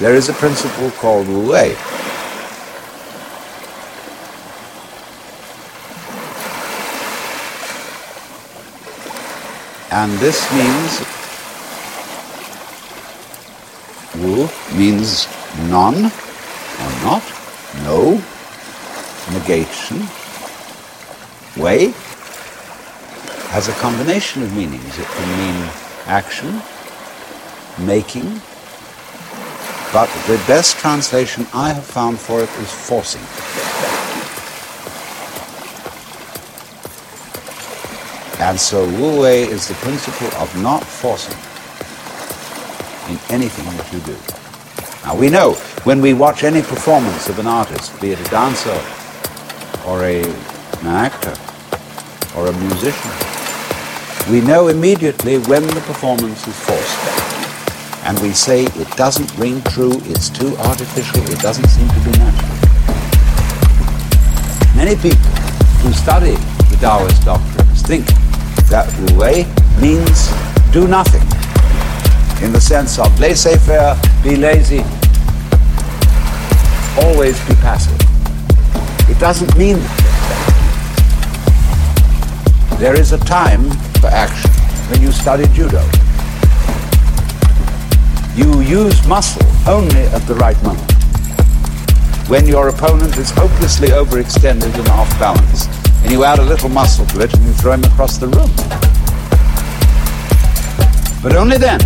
there is a principle called Wu Wei. And this means Wu means none or not, no, negation. Wei has a combination of meanings. It can mean action, making, but the best translation I have found for it is forcing. And so Wu Wei is the principle of not forcing in anything that you do. Now we know when we watch any performance of an artist, be it a dancer or a, an actor or a musician, we know immediately when the performance is forced. And we say it doesn't ring true, it's too artificial, it doesn't seem to be natural. Many people who study the Taoist doctrines think that Wu Wei means do nothing in the sense of laissez-faire, be lazy, always be passive. It doesn't mean that. There is a time for action when you study judo. You use muscle only at the right moment. When your opponent is hopelessly overextended and off balance, and you add a little muscle to it and you throw him across the room. But only then.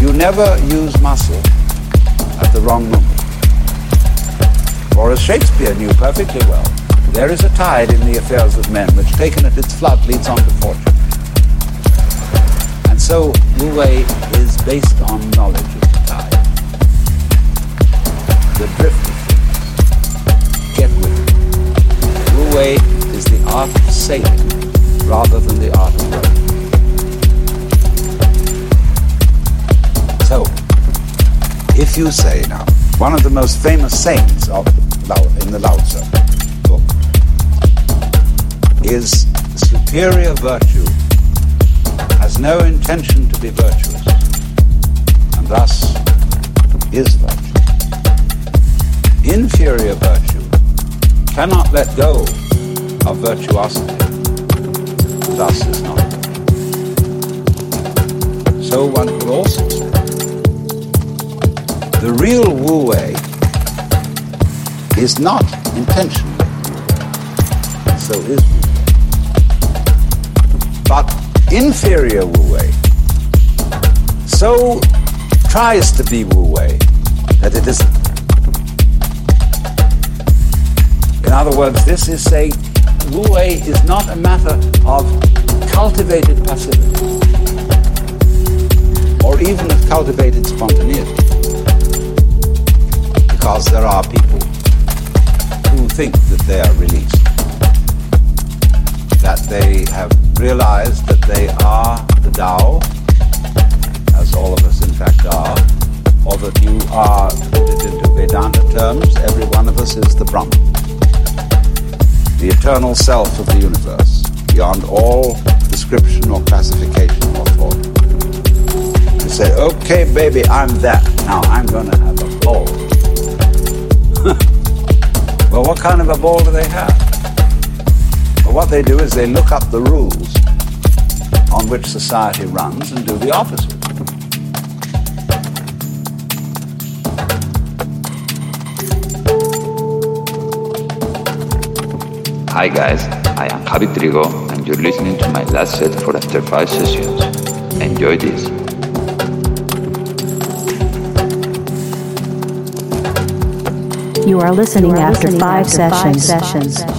You never use muscle at the wrong moment. For as Shakespeare knew perfectly well, there is a tide in the affairs of men which taken at its flood leads on to fortune. So Wu Wei is based on knowledge of the tide. The drift of things. Get with it. Wu Wei is the art of sailing rather than the art of rowing. So, if you say now, one of the most famous sayings of Lao, in the Lao Tzu book is superior virtue no intention to be virtuous, and thus is virtue. Inferior virtue cannot let go of virtuosity, and thus is not. So one could also say the real Wu Wei is not intentionally so is inferior Wu Wei so tries to be Wu Wei that it isn't. In other words, this is saying Wu Wei is not a matter of cultivated passivity or even of cultivated spontaneity because there are people who think that they are released, that they have realized that they are the Tao, as all of us in fact are, or that you are, put it into Vedanta terms, every one of us is the Brahman, the eternal self of the universe, beyond all description or classification or thought. You say, okay, baby, I'm that. Now I'm going to have a ball. well, what kind of a ball do they have? Well, what they do is they look up the rules on which society runs and do the opposite. Hi guys, I am Javi Trigo and you're listening to my last set for After 5 sessions. Enjoy this. You are listening after five sessions. sessions.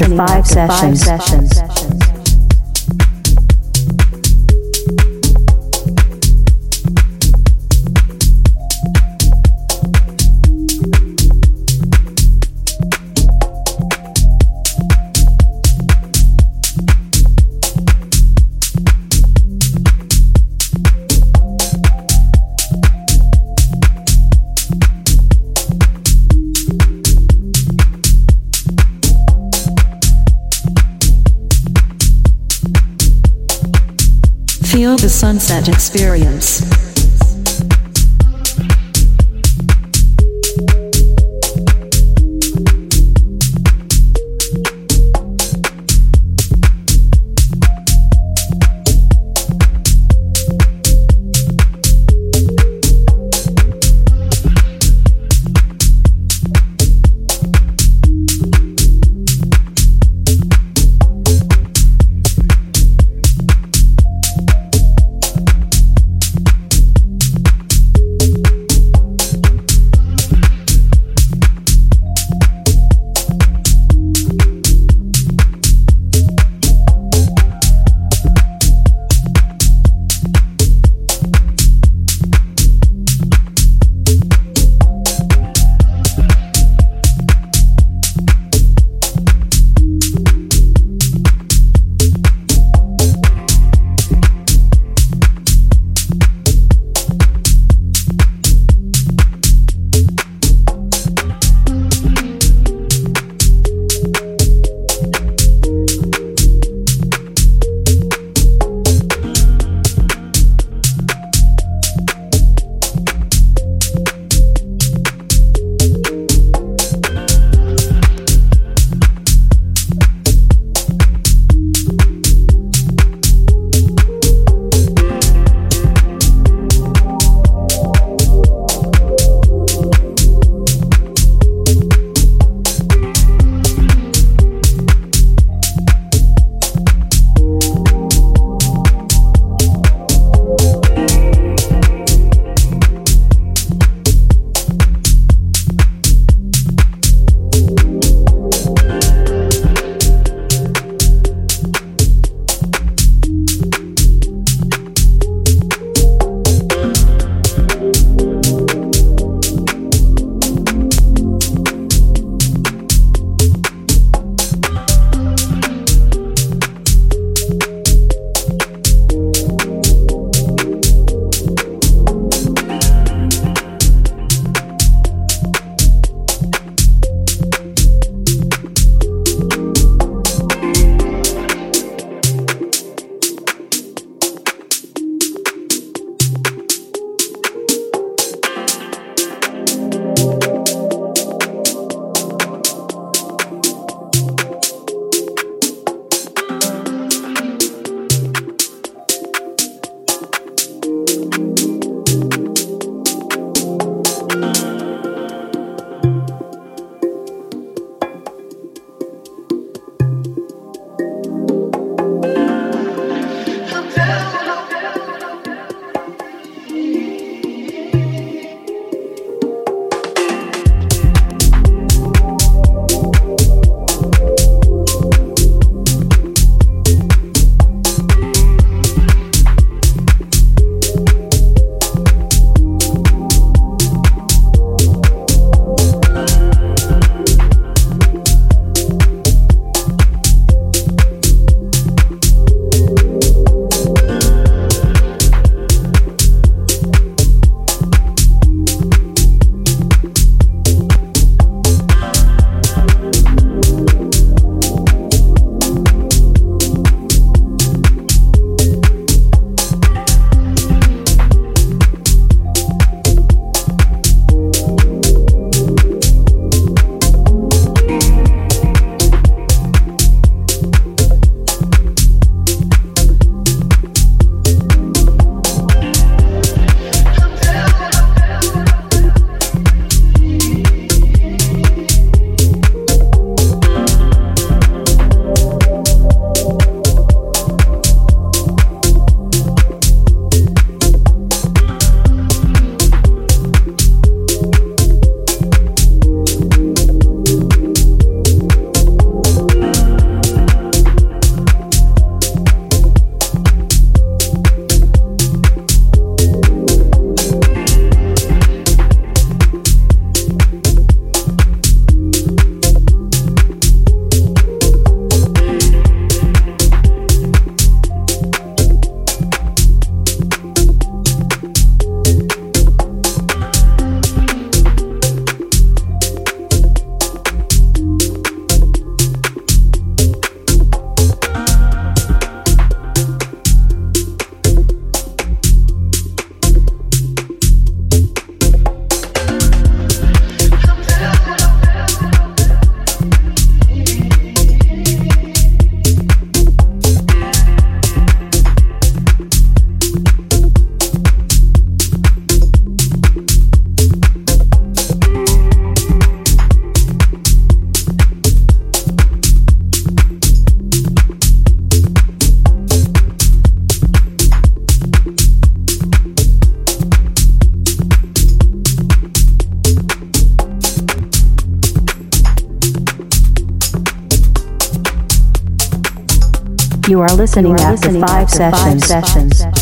After, five, sessions. Sunset experience. You are listening after five sessions. sessions.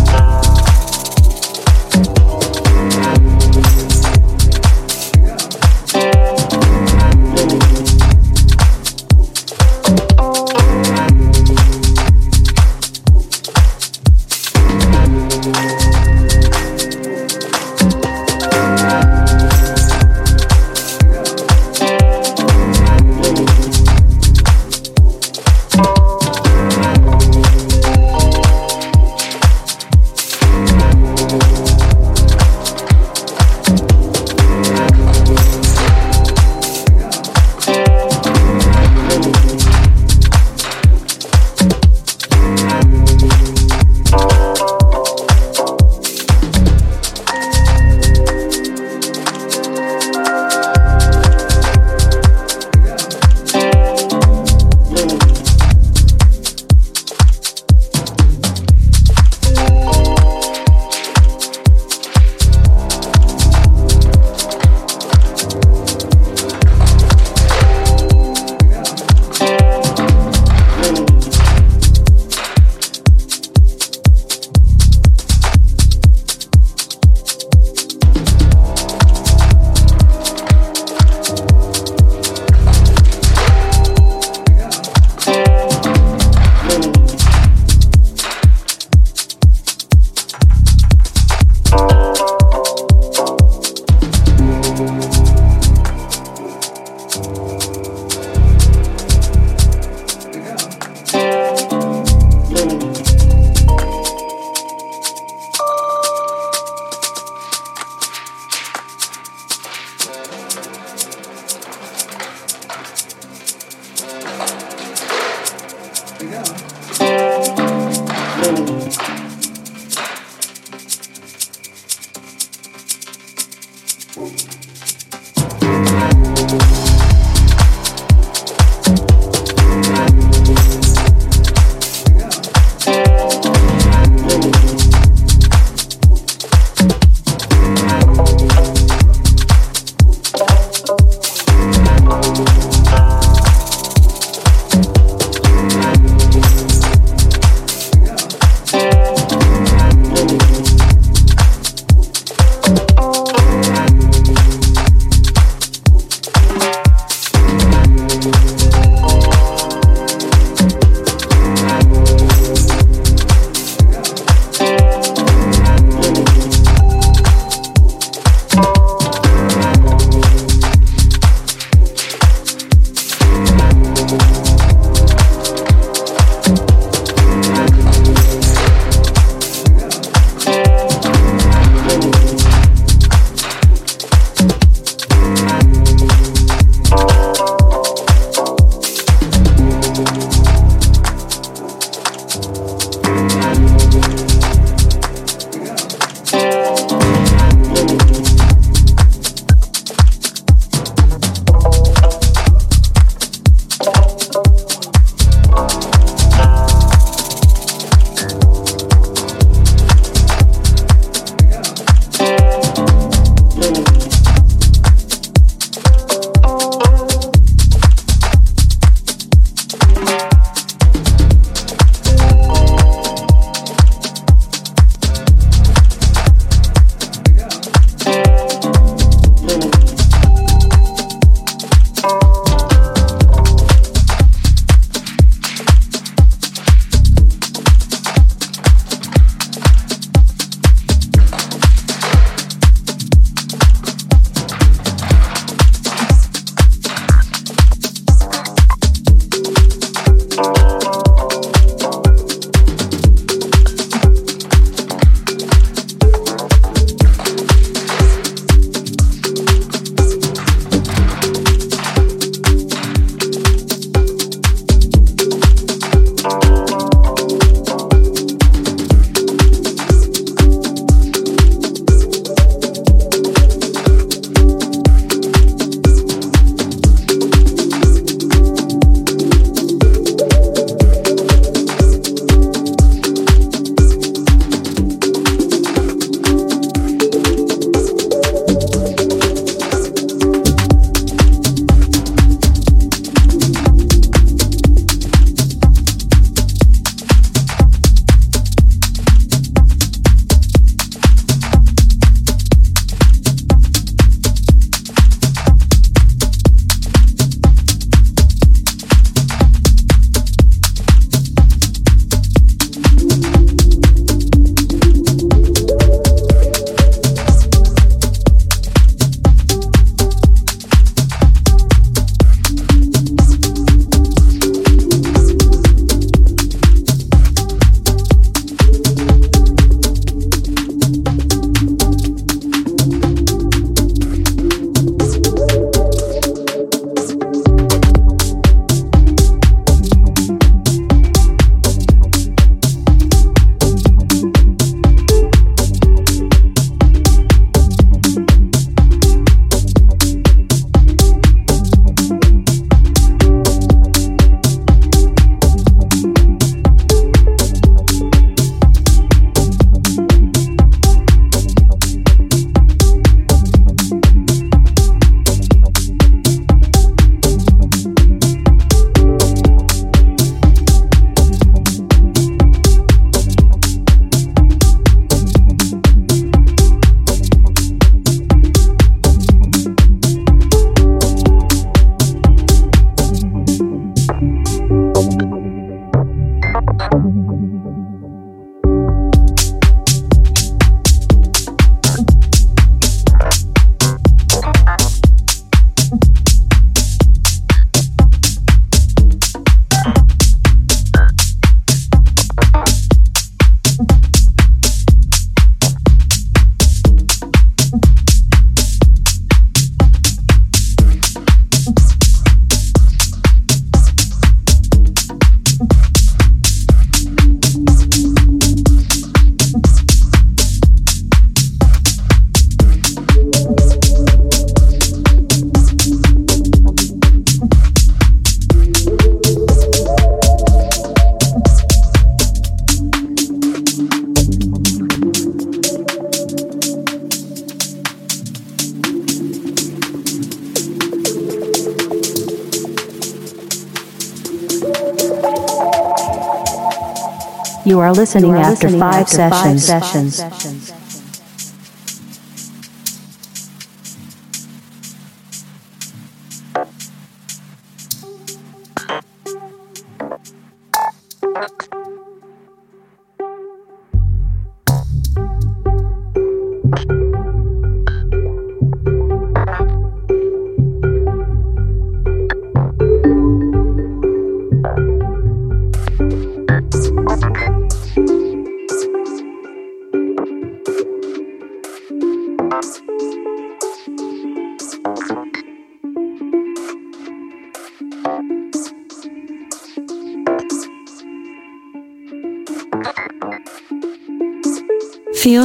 You are listening after five sessions. Feel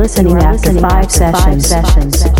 Listening after five sessions. sessions.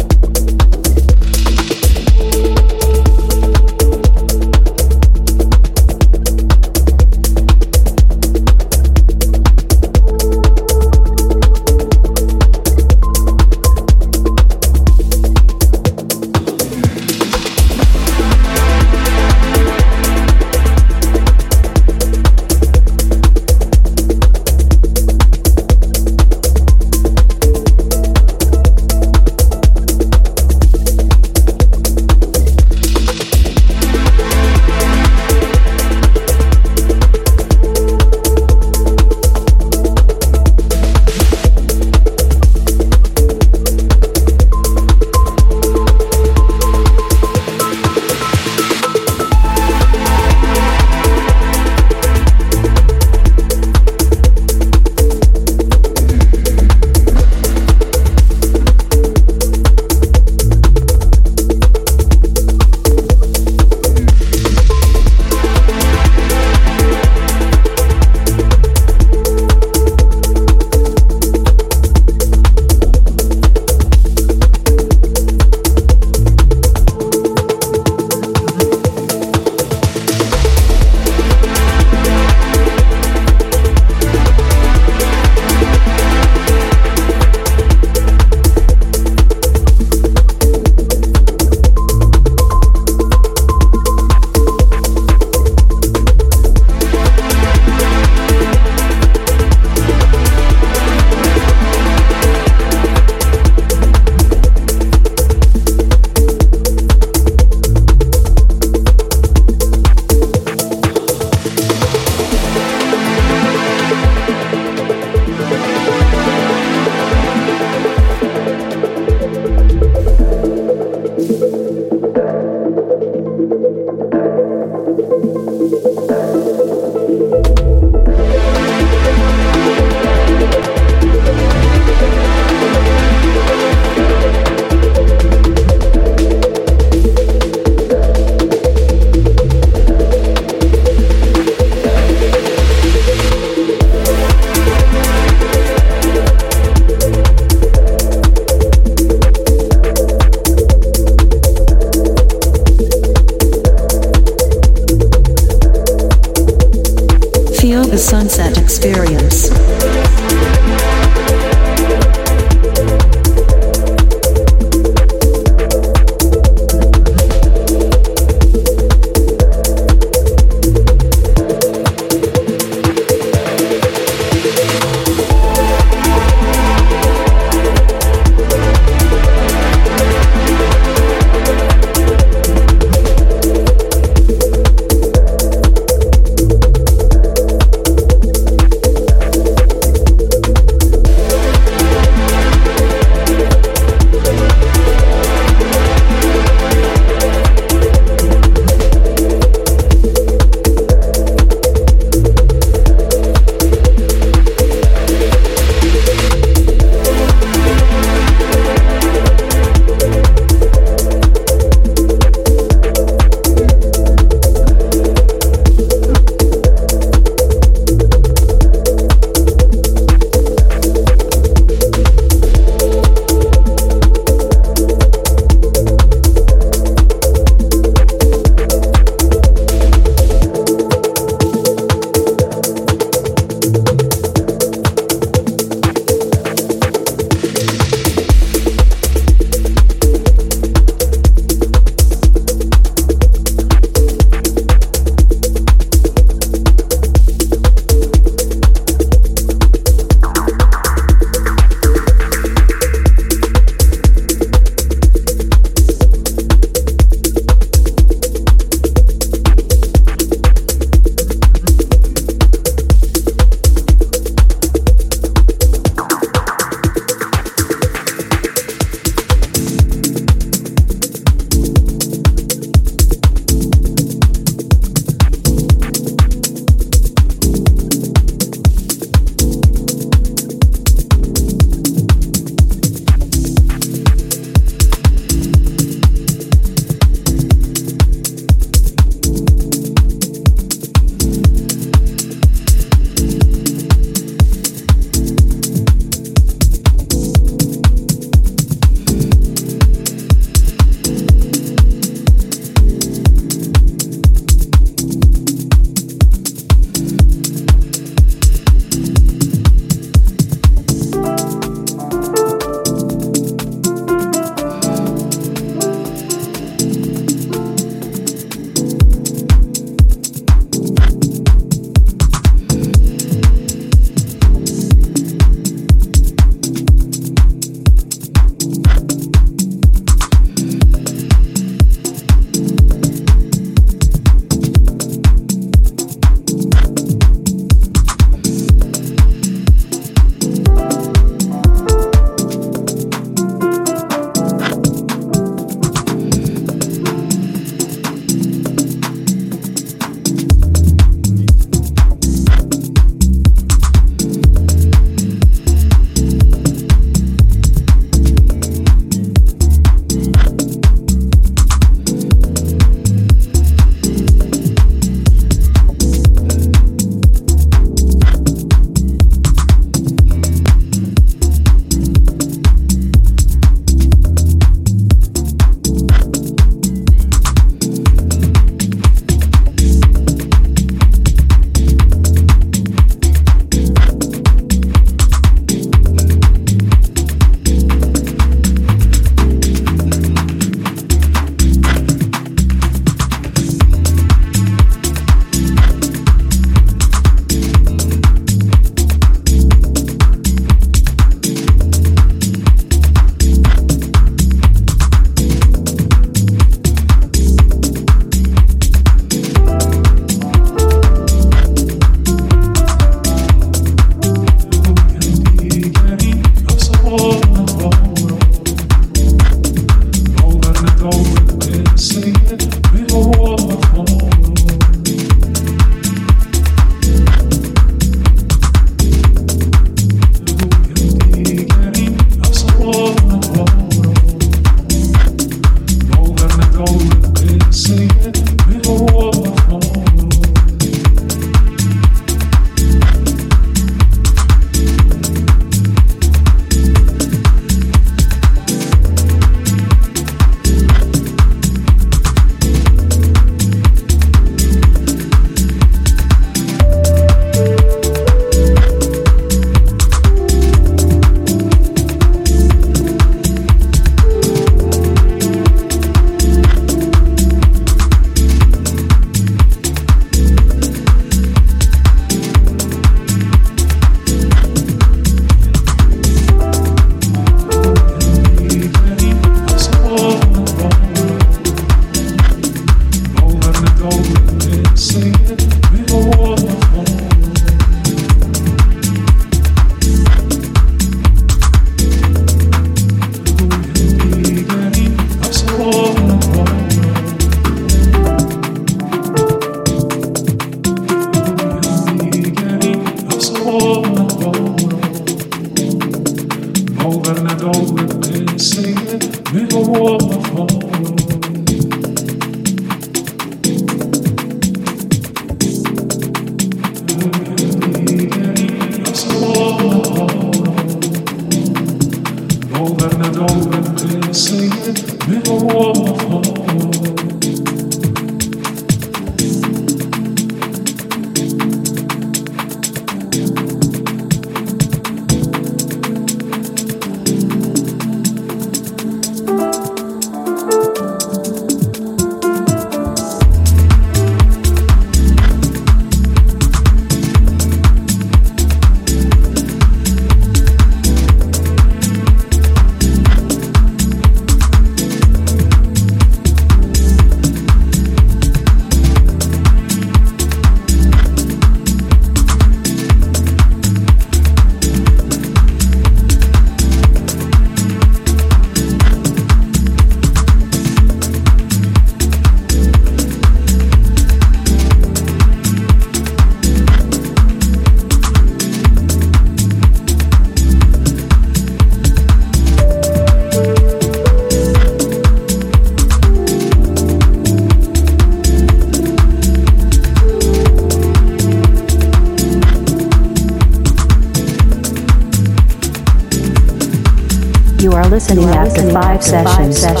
Sessions.